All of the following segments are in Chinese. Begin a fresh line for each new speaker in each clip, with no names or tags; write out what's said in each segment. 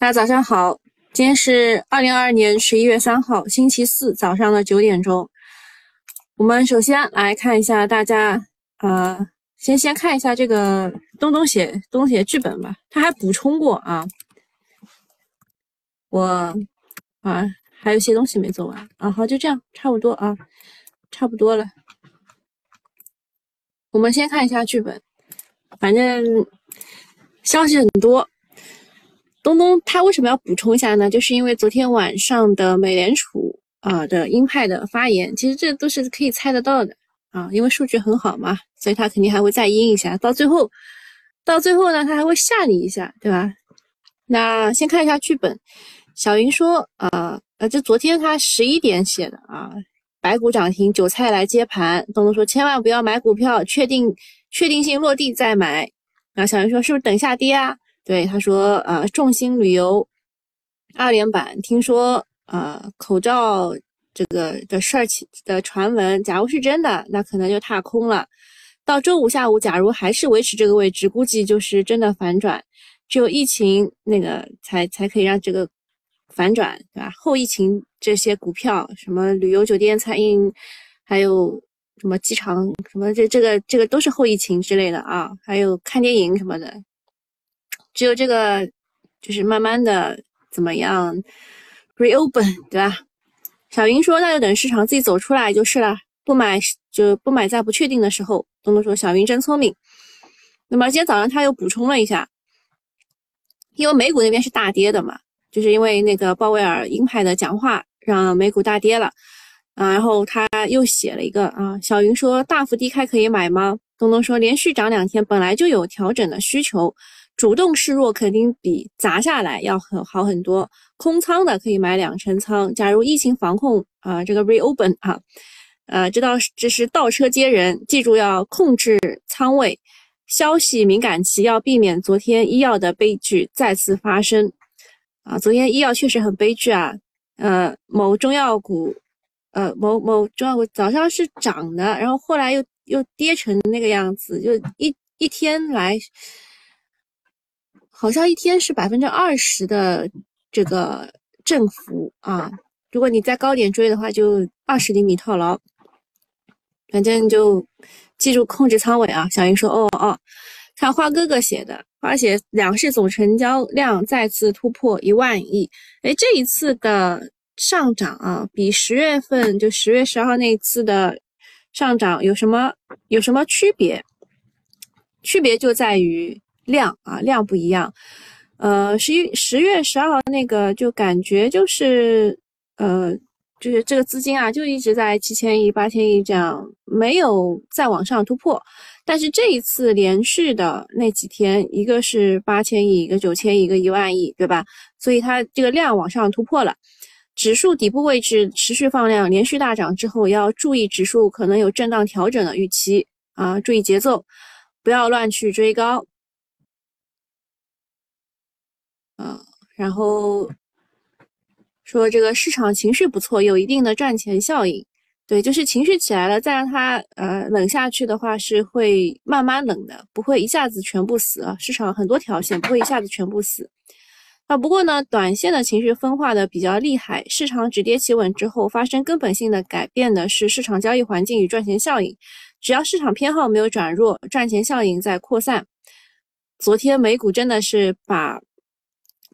大家早上好，今天是二零二二年十一月三号，星期四早上的九点钟。我们首先来看一下大家，呃，先先看一下这个东东写东东写剧本吧，他还补充过啊，我啊还有些东西没做完啊，好，就这样，差不多啊，差不多了。我们先看一下剧本，反正消息很多。东东他为什么要补充一下呢？就是因为昨天晚上的美联储啊的鹰派的发言，其实这都是可以猜得到的啊，因为数据很好嘛，所以他肯定还会再鹰一下。到最后，到最后呢，他还会吓你一下，对吧？那先看一下剧本，小云说，呃呃，这昨天他十一点写的啊，白股涨停，韭菜来接盘。东东说，千万不要买股票，确定确定性落地再买。然后小云说，是不是等下跌啊？对他说，呃，众星旅游二连板，听说呃口罩这个的事儿起的传闻，假如是真的，那可能就踏空了。到周五下午，假如还是维持这个位置，估计就是真的反转。只有疫情那个才才可以让这个反转，对吧？后疫情这些股票，什么旅游、酒店、餐饮，还有什么机场，什么这这个这个都是后疫情之类的啊，还有看电影什么的。只有这个，就是慢慢的怎么样，reopen，对吧？小云说：“那就等市场自己走出来就是了，不买就不买，在不确定的时候。”东东说：“小云真聪明。”那么今天早上他又补充了一下，因为美股那边是大跌的嘛，就是因为那个鲍威尔鹰派的讲话让美股大跌了啊。然后他又写了一个啊，小云说：“大幅低开可以买吗？”东东说：“连续涨两天，本来就有调整的需求。”主动示弱肯定比砸下来要很好很多，空仓的可以买两成仓。假如疫情防控啊，这个 reopen 啊，呃，知道这是倒车接人，记住要控制仓位。消息敏感期要避免昨天医药的悲剧再次发生啊！昨天医药确实很悲剧啊，呃，某中药股，呃，某某中药股早上是涨的，然后后来又又跌成那个样子，就一一天来。好像一天是百分之二十的这个振幅啊！如果你在高点追的话，就二十厘米套牢。反正就记住控制仓位啊！小云说：“哦哦，看花哥哥写的，花写两市总成交量再次突破一万亿。哎，这一次的上涨啊，比十月份就十月十号那一次的上涨有什么有什么区别？区别就在于。”量啊，量不一样。呃，十一十月十二号那个就感觉就是，呃，就是这个资金啊，就一直在七千亿、八千亿这样，没有再往上突破。但是这一次连续的那几天，一个是八千亿，一个九千亿，一个一万亿，对吧？所以它这个量往上突破了。指数底部位置持续放量，连续大涨之后，要注意指数可能有震荡调整的预期啊，注意节奏，不要乱去追高。嗯，然后说这个市场情绪不错，有一定的赚钱效应。对，就是情绪起来了，再让它呃冷下去的话，是会慢慢冷的，不会一下子全部死啊。市场很多条线不会一下子全部死啊。不过呢，短线的情绪分化的比较厉害，市场止跌企稳之后，发生根本性的改变的是市场交易环境与赚钱效应。只要市场偏好没有转弱，赚钱效应在扩散。昨天美股真的是把。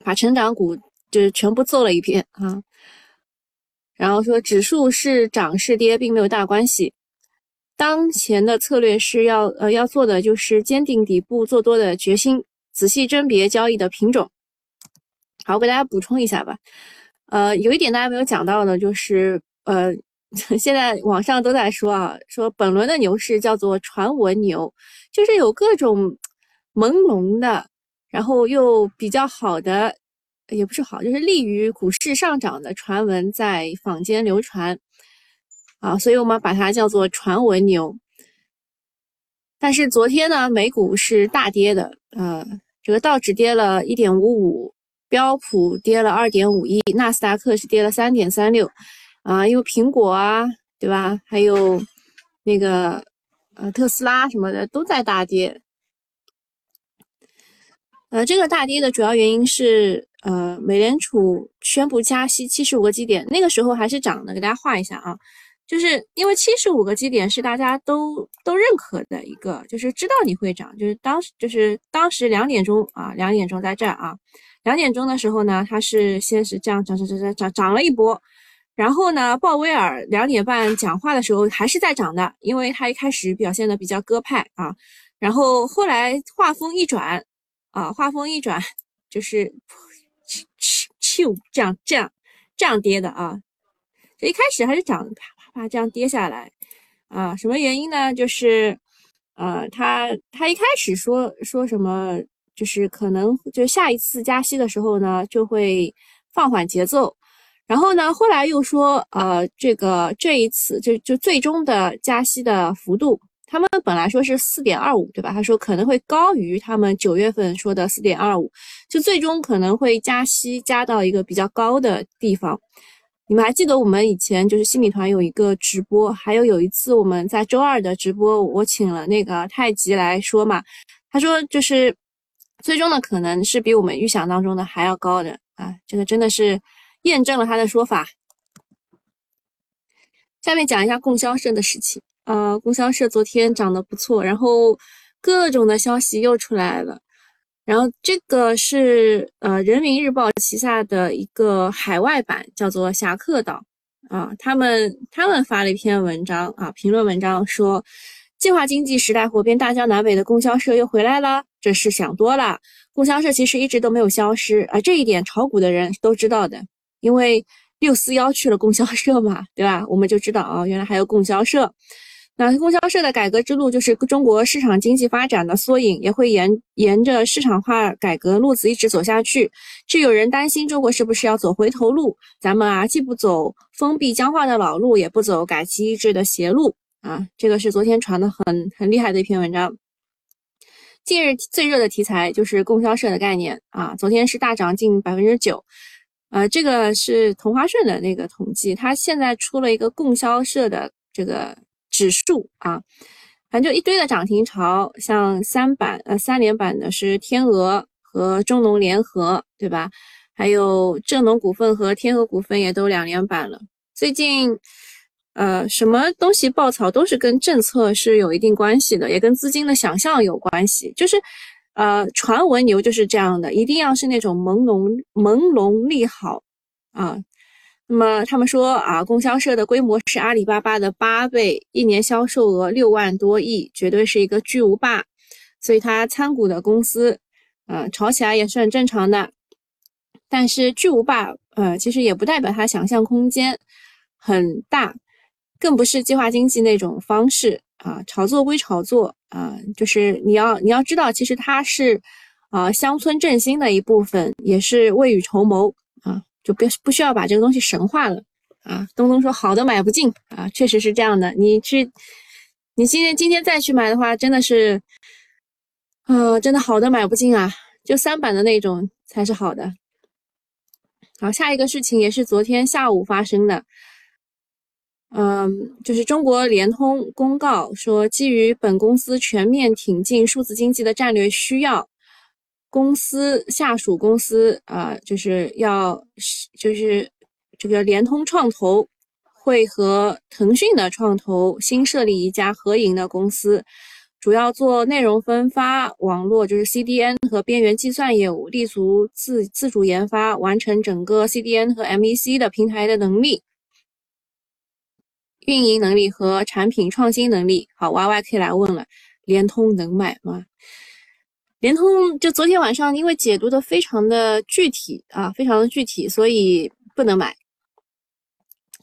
把成长股就是全部揍了一遍啊，然后说指数是涨是跌并没有大关系，当前的策略是要呃要做的就是坚定底部做多的决心，仔细甄别交易的品种。好，我给大家补充一下吧，呃，有一点大家没有讲到的，就是呃 现在网上都在说啊，说本轮的牛市叫做传闻牛，就是有各种朦胧的。然后又比较好的，也不是好，就是利于股市上涨的传闻在坊间流传啊，所以我们把它叫做传闻牛。但是昨天呢，美股是大跌的，呃，这个道指跌了一点五五，标普跌了二点五一，纳斯达克是跌了三点三六，啊，因为苹果啊，对吧？还有那个呃特斯拉什么的都在大跌。呃，这个大跌的主要原因是，呃，美联储宣布加息七十五个基点，那个时候还是涨的，给大家画一下啊。就是因为七十五个基点是大家都都认可的一个，就是知道你会涨，就是当时就是当时两点钟啊，两点钟在这儿啊，两点钟的时候呢，它是先是这样涨涨涨涨涨涨了一波，然后呢，鲍威尔两点半讲话的时候还是在涨的，因为他一开始表现的比较鸽派啊，然后后来话锋一转啊，话锋一转就是咻这样这样这样跌的啊，这一开始还是涨。啪啪啪这样跌下来，啊，什么原因呢？就是，呃，他他一开始说说什么，就是可能就下一次加息的时候呢，就会放缓节奏，然后呢，后来又说，呃，这个这一次就就最终的加息的幅度，他们本来说是四点二五，对吧？他说可能会高于他们九月份说的四点二五，就最终可能会加息加到一个比较高的地方。你们还记得我们以前就是新米团有一个直播，还有有一次我们在周二的直播，我请了那个太极来说嘛，他说就是最终的可能是比我们预想当中的还要高的啊，这个真的是验证了他的说法。下面讲一下供销社的事情，呃，供销社昨天涨得不错，然后各种的消息又出来了。然后这个是呃人民日报旗下的一个海外版，叫做侠客岛啊，他们他们发了一篇文章啊，评论文章说，计划经济时代火遍大江南北的供销社又回来了，这是想多了。供销社其实一直都没有消失啊，这一点炒股的人都知道的，因为六四幺去了供销社嘛，对吧？我们就知道啊，原来还有供销社。那供销社的改革之路就是中国市场经济发展的缩影，也会沿沿着市场化改革路子一直走下去。是有人担心中国是不是要走回头路？咱们啊，既不走封闭僵化的老路，也不走改旗易帜的邪路啊。这个是昨天传的很很厉害的一篇文章。近日最热的题材就是供销社的概念啊，昨天是大涨近百分之九。呃，这个是同花顺的那个统计，它现在出了一个供销社的这个。指数啊，反正就一堆的涨停潮，像三板呃三连板的是天鹅和中农联合，对吧？还有正农股份和天鹅股份也都两连板了。最近呃什么东西爆炒都是跟政策是有一定关系的，也跟资金的想象有关系。就是呃传闻牛就是这样的，一定要是那种朦胧朦胧利好啊。那么他们说啊，供销社的规模是阿里巴巴的八倍，一年销售额六万多亿，绝对是一个巨无霸。所以它参股的公司，呃，炒起来也是很正常的。但是巨无霸，呃，其实也不代表它想象空间很大，更不是计划经济那种方式啊。炒作归炒作啊，就是你要你要知道，其实它是啊乡村振兴的一部分，也是未雨绸缪。就不不需要把这个东西神化了啊！东东说好的买不进啊，确实是这样的。你去，你今天今天再去买的话，真的是，啊，真的好的买不进啊！就三板的那种才是好的。好，下一个事情也是昨天下午发生的，嗯，就是中国联通公告说，基于本公司全面挺进数字经济的战略需要。公司下属公司啊，就是要就是这个联通创投会和腾讯的创投新设立一家合营的公司，主要做内容分发、网络就是 CDN 和边缘计算业务，立足自自主研发，完成整个 CDN 和 MEC 的平台的能力、运营能力和产品创新能力。好，Y Y K 来问了，联通能买吗？联通就昨天晚上，因为解读的非常的具体啊，非常的具体，所以不能买。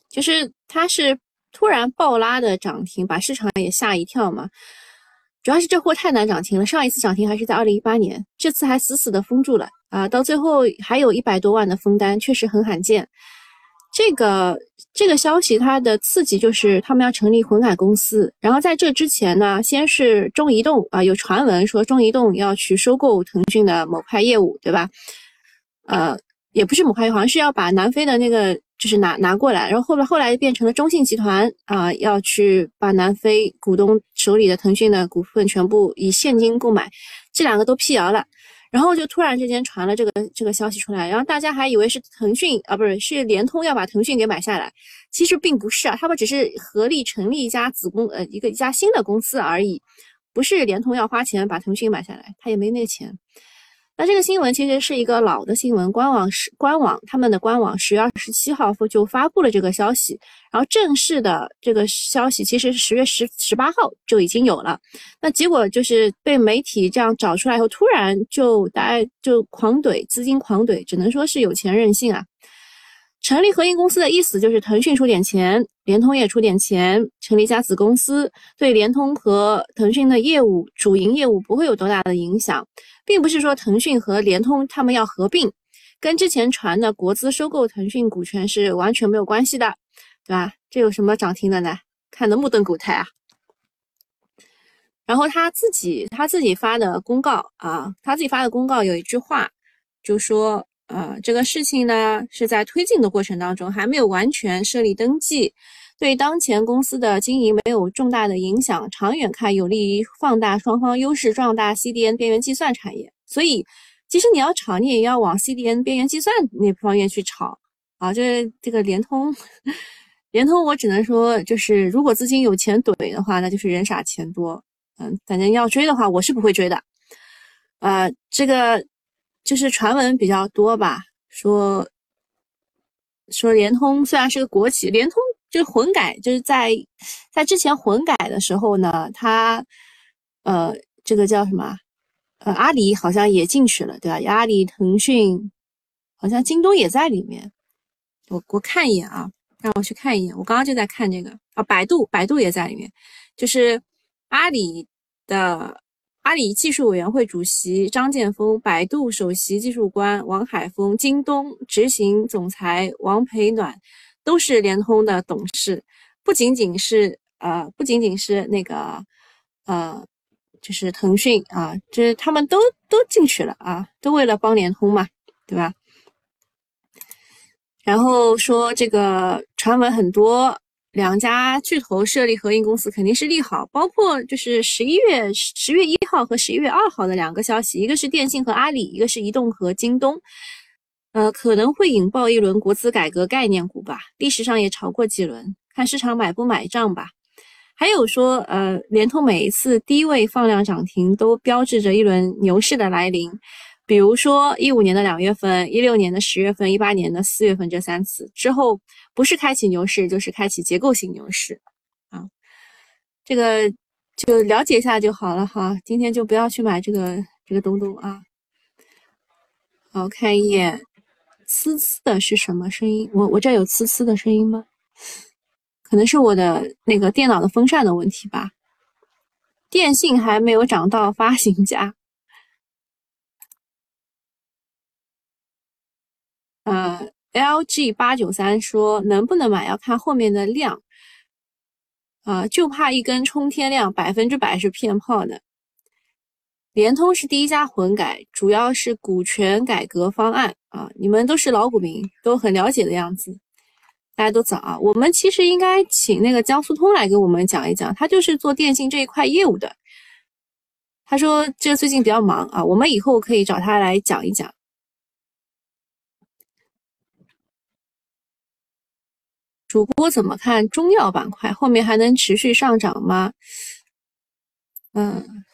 就是它是突然暴拉的涨停，把市场也吓一跳嘛。主要是这货太难涨停了，上一次涨停还是在二零一八年，这次还死死的封住了啊，到最后还有一百多万的封单，确实很罕见。这个这个消息，它的刺激就是他们要成立混改公司。然后在这之前呢，先是中移动啊，有传闻说中移动要去收购腾讯的某块业务，对吧？呃，也不是某块，好像是要把南非的那个就是拿拿过来。然后后面后来变成了中信集团啊，要去把南非股东手里的腾讯的股份全部以现金购买，这两个都辟谣了。然后就突然之间传了这个这个消息出来，然后大家还以为是腾讯啊，不是是联通要把腾讯给买下来，其实并不是啊，他们只是合力成立一家子公呃一个一家新的公司而已，不是联通要花钱把腾讯买下来，他也没那个钱。那这个新闻其实是一个老的新闻，官网是官网他们的官网十月二十七号就发布了这个消息，然后正式的这个消息其实是十月十十八号就已经有了，那结果就是被媒体这样找出来以后，突然就大家就狂怼资金狂怼，只能说是有钱任性啊。成立合营公司的意思就是腾讯出点钱，联通也出点钱，成立一家子公司，对联通和腾讯的业务主营业务不会有多大的影响。并不是说腾讯和联通他们要合并，跟之前传的国资收购腾讯股权是完全没有关系的，对吧？这有什么涨停的呢？看得目瞪口呆啊！然后他自己他自己发的公告啊，他自己发的公告有一句话，就说呃，这个事情呢是在推进的过程当中，还没有完全设立登记。对当前公司的经营没有重大的影响，长远看有利于放大双方优势，壮大 CDN 边缘计算产业。所以，其实你要炒，你也要往 CDN 边缘计算那方面去炒啊。就是这个联通，联通我只能说，就是如果资金有钱怼的话，那就是人傻钱多。嗯，反正要追的话，我是不会追的。呃，这个就是传闻比较多吧，说说联通虽然是个国企，联通。就是混改，就是在在之前混改的时候呢，他呃，这个叫什么？呃，阿里好像也进去了，对吧？阿里、腾讯，好像京东也在里面。我我看一眼啊，让我去看一眼。我刚刚就在看这个啊，百度，百度也在里面。就是阿里的阿里技术委员会主席张建峰，百度首席技术官王海峰，京东执行总裁王培暖。都是联通的董事，不仅仅是呃，不仅仅是那个呃，就是腾讯啊，就是他们都都进去了啊，都为了帮联通嘛，对吧？然后说这个传闻很多，两家巨头设立合营公司肯定是利好，包括就是十一月十月一号和十一月二号的两个消息，一个是电信和阿里，一个是移动和京东。呃，可能会引爆一轮国资改革概念股吧，历史上也炒过几轮，看市场买不买账吧。还有说，呃，联通每一次低位放量涨停，都标志着一轮牛市的来临。比如说一五年的两月份、一六年的十月份、一八年的四月份这三次之后，不是开启牛市，就是开启结构性牛市啊。这个就了解一下就好了哈，今天就不要去买这个这个东东啊。好看一眼。呲呲的是什么声音？我我这有呲呲的声音吗？可能是我的那个电脑的风扇的问题吧。电信还没有涨到发行价。呃，LG 八九三说能不能买要看后面的量。啊，就怕一根冲天量，百分之百是骗炮的。联通是第一家混改，主要是股权改革方案啊！你们都是老股民，都很了解的样子。大家都早啊！我们其实应该请那个江苏通来给我们讲一讲，他就是做电信这一块业务的。他说这最近比较忙啊，我们以后可以找他来讲一讲。主播怎么看中药板块？后面还能持续上涨吗？嗯。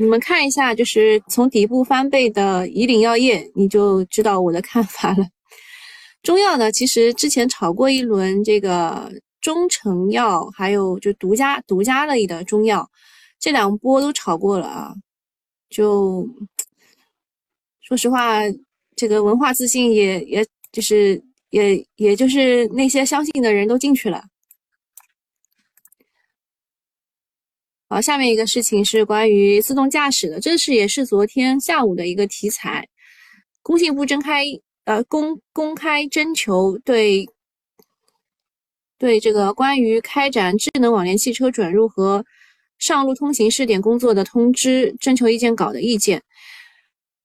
你们看一下，就是从底部翻倍的以岭药业，你就知道我的看法了。中药呢，其实之前炒过一轮，这个中成药还有就独家独家类的中药，这两波都炒过了啊。就说实话，这个文化自信也也就是也也就是那些相信的人都进去了。好，下面一个事情是关于自动驾驶的，这是也是昨天下午的一个题材。工信部征开呃公公开征求对对这个关于开展智能网联汽车准入和上路通行试点工作的通知征求意见稿的意见，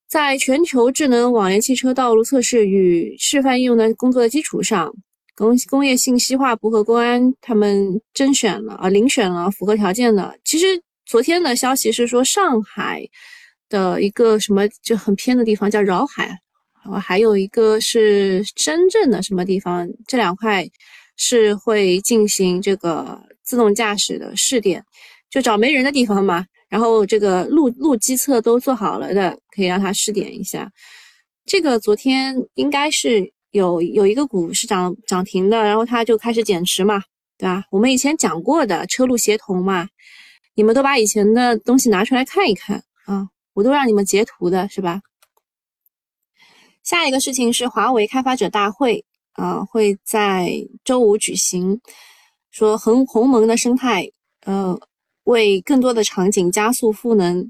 在全球智能网联汽车道路测试与示范应用的工作的基础上。工工业信息化部和公安他们甄选了啊，遴选了符合条件的。其实昨天的消息是说，上海的一个什么就很偏的地方叫饶海，啊，还有一个是深圳的什么地方，这两块是会进行这个自动驾驶的试点，就找没人的地方嘛，然后这个路路基测都做好了的，可以让他试点一下。这个昨天应该是有有一个股是涨涨停的，然后它就开始减持嘛，对吧？我们以前讲过的车路协同嘛，你们都把以前的东西拿出来看一看啊。我都让你们截图的是吧？下一个事情是华为开发者大会啊，会在周五举行。说鸿鸿蒙的生态，呃，为更多的场景加速赋能，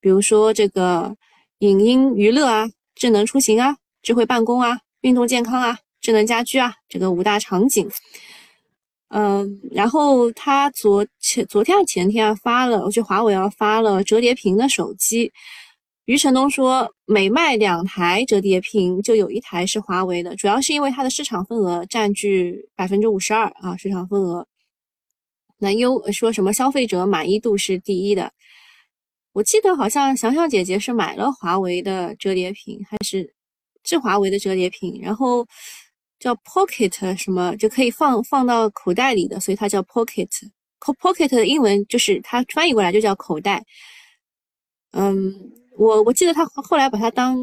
比如说这个影音娱乐啊、智能出行啊、智慧办公啊、运动健康啊、智能家居啊，这个五大场景。嗯，然后他昨前昨天前天啊发了，我觉得华为啊发了折叠屏的手机。余承东说，每卖两台折叠屏就有一台是华为的，主要是因为它的市场份额占据百分之五十二啊，市场份额。那优说什么消费者满意度是第一的，我记得好像想想姐姐是买了华为的折叠屏，还是是华为的折叠屏，然后。叫 Pocket 什么就可以放放到口袋里的，所以它叫 Pocket。Pocket 的英文就是它翻译过来就叫口袋。嗯，我我记得他后来把它当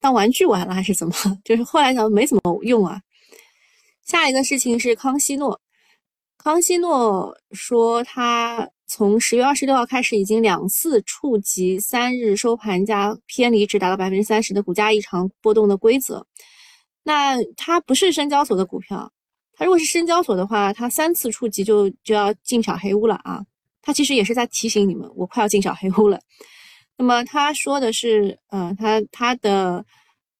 当玩具玩了还是怎么？就是后来想没怎么用啊。下一个事情是康希诺，康希诺说他从十月二十六号开始已经两次触及三日收盘价偏离值达到百分之三十的股价异常波动的规则。那它不是深交所的股票，它如果是深交所的话，它三次触及就就要进小黑屋了啊！它其实也是在提醒你们，我快要进小黑屋了。那么他说的是，呃，他他的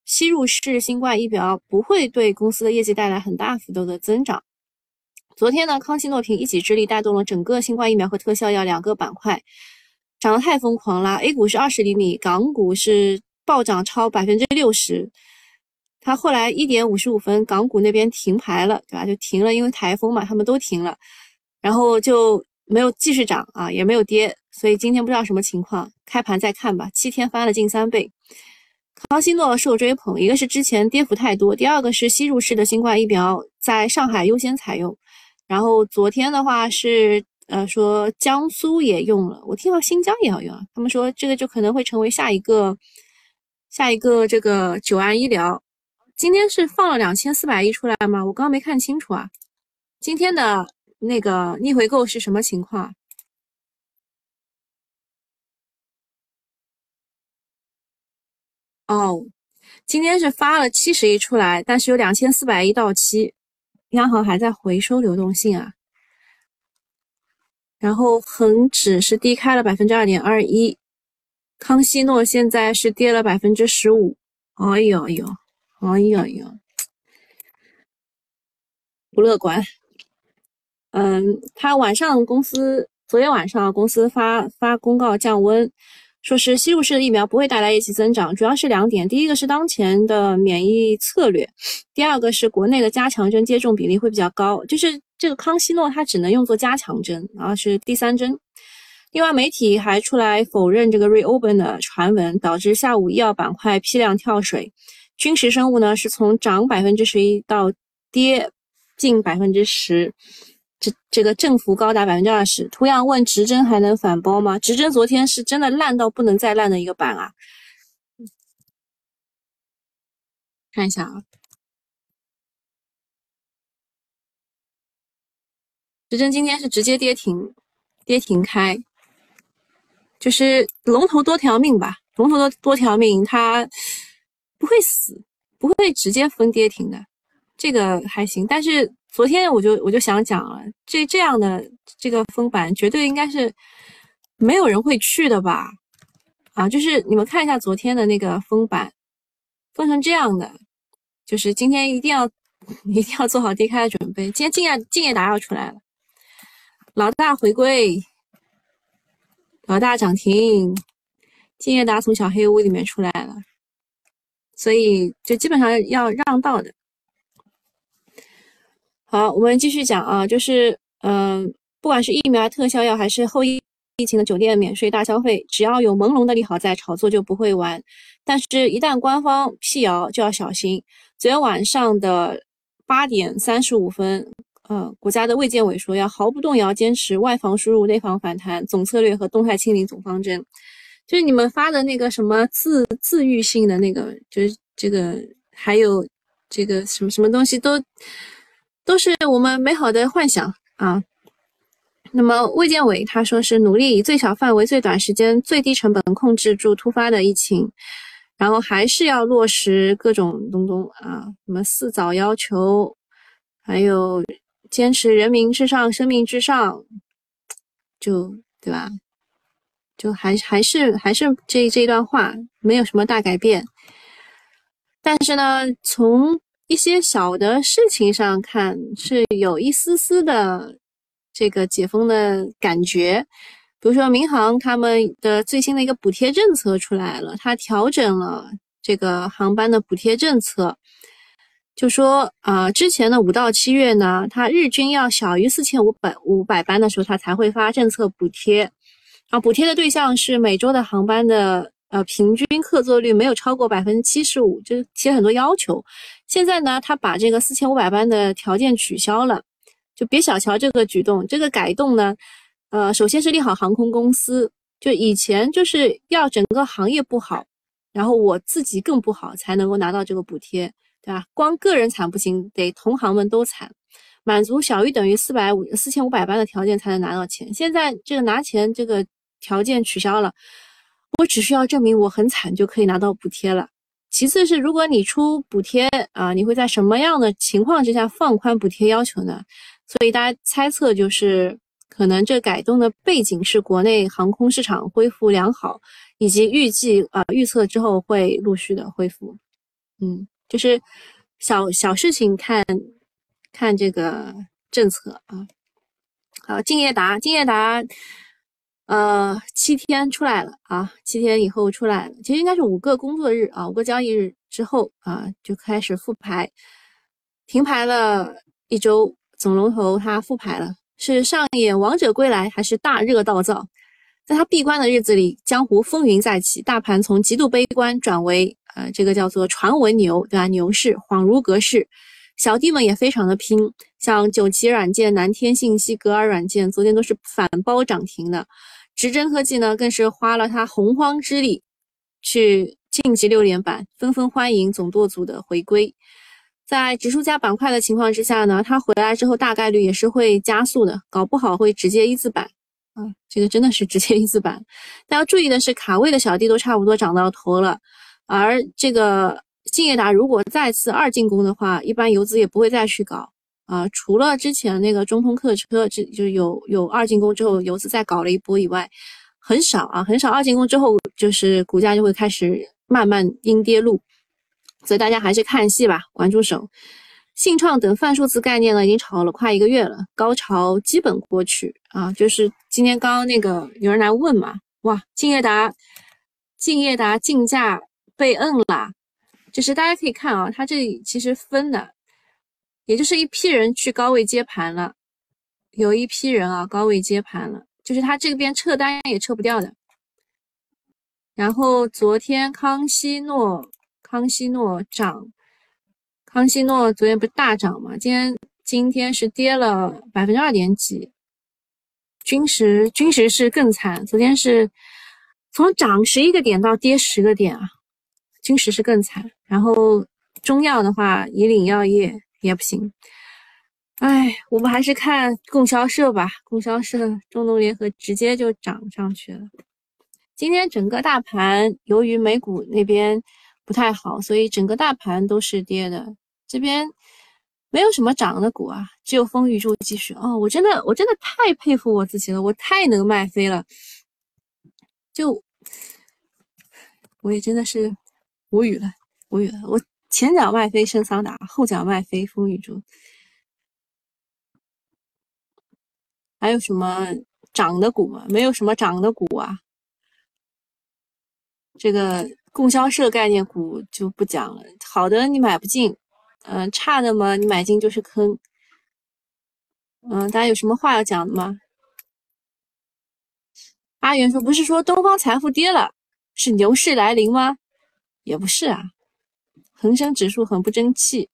吸入式新冠疫苗不会对公司的业绩带来很大幅度的增长。昨天呢，康希诺凭一己之力带动了整个新冠疫苗和特效药两个板块涨得太疯狂了，A 股是二十厘米，港股是暴涨超百分之六十。它后来一点五十五分，港股那边停牌了，对吧？就停了，因为台风嘛，他们都停了，然后就没有继续涨啊，也没有跌，所以今天不知道什么情况，开盘再看吧。七天翻了近三倍，康希诺受追捧，一个是之前跌幅太多，第二个是吸入式的新冠疫苗在上海优先采用，然后昨天的话是呃说江苏也用了，我听到新疆也要用，他们说这个就可能会成为下一个下一个这个九安医疗。今天是放了两千四百亿出来吗？我刚刚没看清楚啊。今天的那个逆回购是什么情况？哦，今天是发了七十亿出来，但是有两千四百亿到期，央行还在回收流动性啊。然后恒指是低开了百分之二点二一，康希诺现在是跌了百分之十五。哎呦呦！哎呀呀，不乐观。嗯，他晚上公司昨天晚上公司发发公告降温，说是吸入式的疫苗不会带来业绩增长，主要是两点：第一个是当前的免疫策略，第二个是国内的加强针接种比例会比较高，就是这个康希诺它只能用作加强针，然后是第三针。另外，媒体还出来否认这个 reopen 的传闻，导致下午医药板块批量跳水。军实生物呢，是从涨百分之十一到跌近百分之十，这这个振幅高达百分之二十。图样问直针还能反包吗？直针昨天是真的烂到不能再烂的一个板啊！看一下啊，直针今天是直接跌停，跌停开，就是龙头多条命吧，龙头多多条命，它。不会死，不会直接封跌停的，这个还行。但是昨天我就我就想讲了，这这样的这个封板绝对应该是没有人会去的吧？啊，就是你们看一下昨天的那个封板，封成这样的，就是今天一定要 一定要做好低开的准备。今天敬业敬业达要出来了，老大回归，老大涨停，敬业达从小黑屋里面出来了。所以就基本上要让道的。好，我们继续讲啊，就是嗯，不管是疫苗特效药还是后疫疫情的酒店免税大消费，只要有朦胧的利好在，炒作就不会完。但是，一旦官方辟谣，就要小心。昨天晚上的八点三十五分，呃，国家的卫健委说要毫不动摇坚持外防输入、内防反弹总策略和动态清零总方针。就是你们发的那个什么自自愈性的那个，就是这个还有这个什么什么东西，都都是我们美好的幻想啊。那么卫健委他说是努力以最小范围、最短时间、最低成本控制住突发的疫情，然后还是要落实各种东东啊，什么四早要求，还有坚持人民至上、生命至上，就对吧？就还还是还是这这一段话没有什么大改变，但是呢，从一些小的事情上看是有一丝丝的这个解封的感觉，比如说民航他们的最新的一个补贴政策出来了，它调整了这个航班的补贴政策，就说啊，之前的五到七月呢，它日均要小于四千五百五百班的时候，它才会发政策补贴。啊，补贴的对象是每周的航班的呃平均客座率没有超过百分之七十五，就是提了很多要求。现在呢，他把这个四千五百班的条件取消了，就别小瞧这个举动。这个改动呢，呃，首先是利好航空公司，就以前就是要整个行业不好，然后我自己更不好才能够拿到这个补贴，对吧？光个人惨不行，得同行们都惨。满足小于等于四百五四千五百班的条件才能拿到钱。现在这个拿钱这个条件取消了，我只需要证明我很惨就可以拿到补贴了。其次是如果你出补贴啊，你会在什么样的情况之下放宽补贴要求呢？所以大家猜测就是可能这改动的背景是国内航空市场恢复良好，以及预计啊预测之后会陆续的恢复。嗯，就是小小事情看。看这个政策啊，好，敬业达，敬业达，呃，七天出来了啊，七天以后出来了，其实应该是五个工作日啊，五个交易日之后啊，就开始复牌，停牌了一周，总龙头它复牌了，是上演王者归来还是大热倒灶？在它闭关的日子里，江湖风云再起，大盘从极度悲观转为呃，这个叫做传闻牛，对吧？牛市恍如隔世。小弟们也非常的拼，像九旗软件、南天信息、格尔软件，昨天都是反包涨停的。直臻科技呢，更是花了他洪荒之力去晋级六连板，纷纷欢迎总舵组的回归。在指数加板块的情况之下呢，他回来之后大概率也是会加速的，搞不好会直接一字板。啊，这个真的是直接一字板。但要注意的是，卡位的小弟都差不多涨到头了，而这个。敬业达如果再次二进攻的话，一般游资也不会再去搞啊。除了之前那个中通客车，这就有有二进攻之后游资再搞了一波以外，很少啊，很少二进攻之后就是股价就会开始慢慢阴跌路。所以大家还是看戏吧，管住手。信创等泛数字概念呢，已经炒了快一个月了，高潮基本过去啊。就是今天刚刚那个有人来问嘛，哇，敬业达，敬业达竞价被摁了。就是大家可以看啊，它这里其实分的，也就是一批人去高位接盘了，有一批人啊高位接盘了，就是他这边撤单也撤不掉的。然后昨天康希诺，康希诺涨，康希诺昨天不是大涨吗？今天今天是跌了百分之二点几。君实君实是更惨，昨天是从涨十一个点到跌十个点啊。君实是更惨，然后中药的话，以岭药业也不行。哎，我们还是看供销社吧。供销社、中农联合直接就涨上去了。今天整个大盘由于美股那边不太好，所以整个大盘都是跌的。这边没有什么涨的股啊，只有风雨柱继续。哦，我真的我真的太佩服我自己了，我太能卖飞了。就我也真的是。无语了，无语了！我前脚卖飞升桑达，后脚卖飞风雨珠，还有什么涨的股吗？没有什么涨的股啊。这个供销社概念股就不讲了，好的你买不进，嗯，差的嘛你买进就是坑。嗯，大家有什么话要讲的吗？阿元说：“不是说东方财富跌了，是牛市来临吗？也不是啊。恒生指数很不争气。”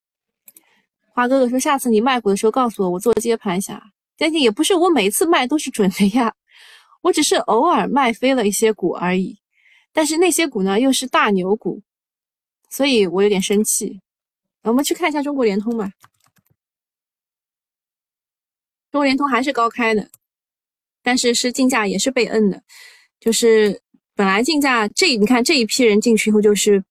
花哥哥说：“下次你卖股的时候告诉我，我做接盘侠。但是也不是我每次卖都是准的呀，我只是偶尔卖飞了一些股而已。但是那些股呢，又是大牛股，所以我有点生气。我们去看一下中国联通吧。中国联通还是高开的。”但是是竞价也是被摁的，就是本来竞价这你看这一批人进去以后就是，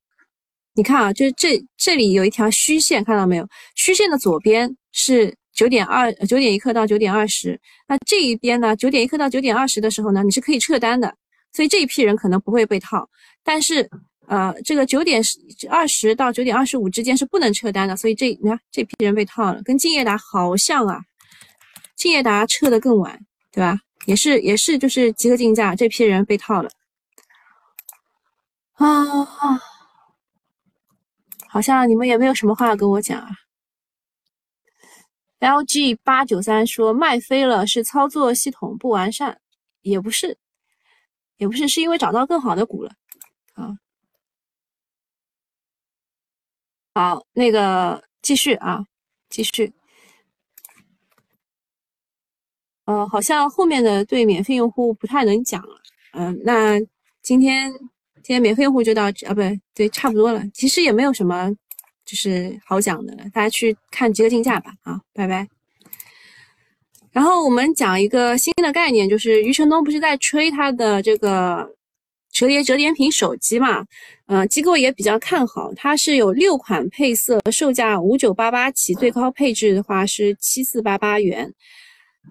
你看啊，就是这这里有一条虚线，看到没有？虚线的左边是九点二九点一刻到九点二十，那这一边呢，九点一刻到九点二十的时候呢，你是可以撤单的，所以这一批人可能不会被套。但是呃，这个九点二十到九点二十五之间是不能撤单的，所以这你看这批人被套了，跟敬业达好像啊，敬业达撤的更晚，对吧？也是也是，就是集合竞价这批人被套了啊！好像你们也没有什么话要跟我讲啊。LG 八九三说卖飞了是操作系统不完善，也不是，也不是，是因为找到更好的股了啊。好，那个继续啊，继续。呃，好像后面的对免费用户不太能讲了。嗯，那今天今天免费用户就到这啊，不对，对差不多了。其实也没有什么就是好讲的了，大家去看集合竞价吧。啊，拜拜。然后我们讲一个新的概念，就是余承东不是在吹他的这个折叠折叠屏手机嘛？呃，机构也比较看好，它是有六款配色，售价五九八八起，最高配置的话是七四八八元。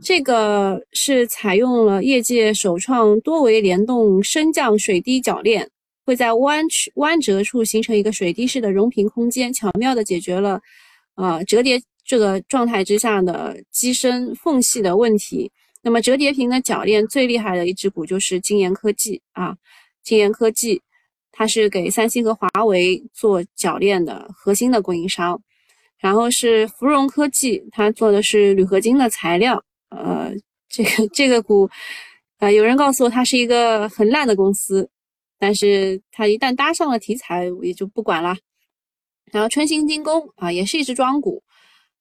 这个是采用了业界首创多维联动升降水滴铰链，会在弯曲弯折处形成一个水滴式的容屏空间，巧妙地解决了呃折叠这个状态之下的机身缝隙的问题。那么折叠屏的铰链最厉害的一只股就是金研科技啊，金研科技它是给三星和华为做铰链的核心的供应商，然后是芙蓉科技，它做的是铝合金的材料。呃，这个这个股，呃，有人告诉我它是一个很烂的公司，但是它一旦搭上了题材，也就不管了。然后春兴精工啊，也是一只庄股，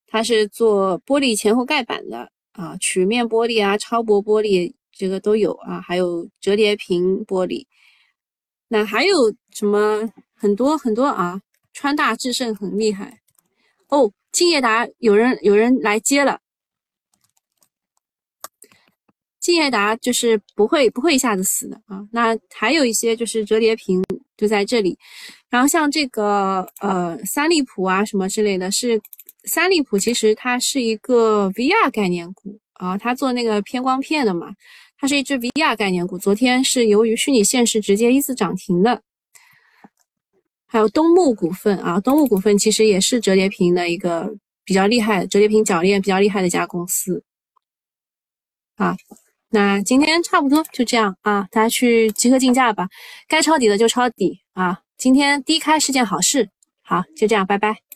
它是做玻璃前后盖板的啊，曲面玻璃啊，超薄玻璃这个都有啊，还有折叠屏玻璃。那还有什么很多很多啊？川大智胜很厉害哦，敬业达有人有人来接了。敬业达就是不会不会一下子死的啊，那还有一些就是折叠屏就在这里，然后像这个呃三利普啊什么之类的，是三利普其实它是一个 VR 概念股啊，它做那个偏光片的嘛，它是一只 VR 概念股，昨天是由于虚拟现实直接一字涨停的，还有东木股份啊，东木股份其实也是折叠屏的一个比较厉害折叠屏铰链比较厉害的一家公司。啊。那今天差不多就这样啊，大家去集合竞价吧，该抄底的就抄底啊。今天低开是件好事，好，就这样，拜拜。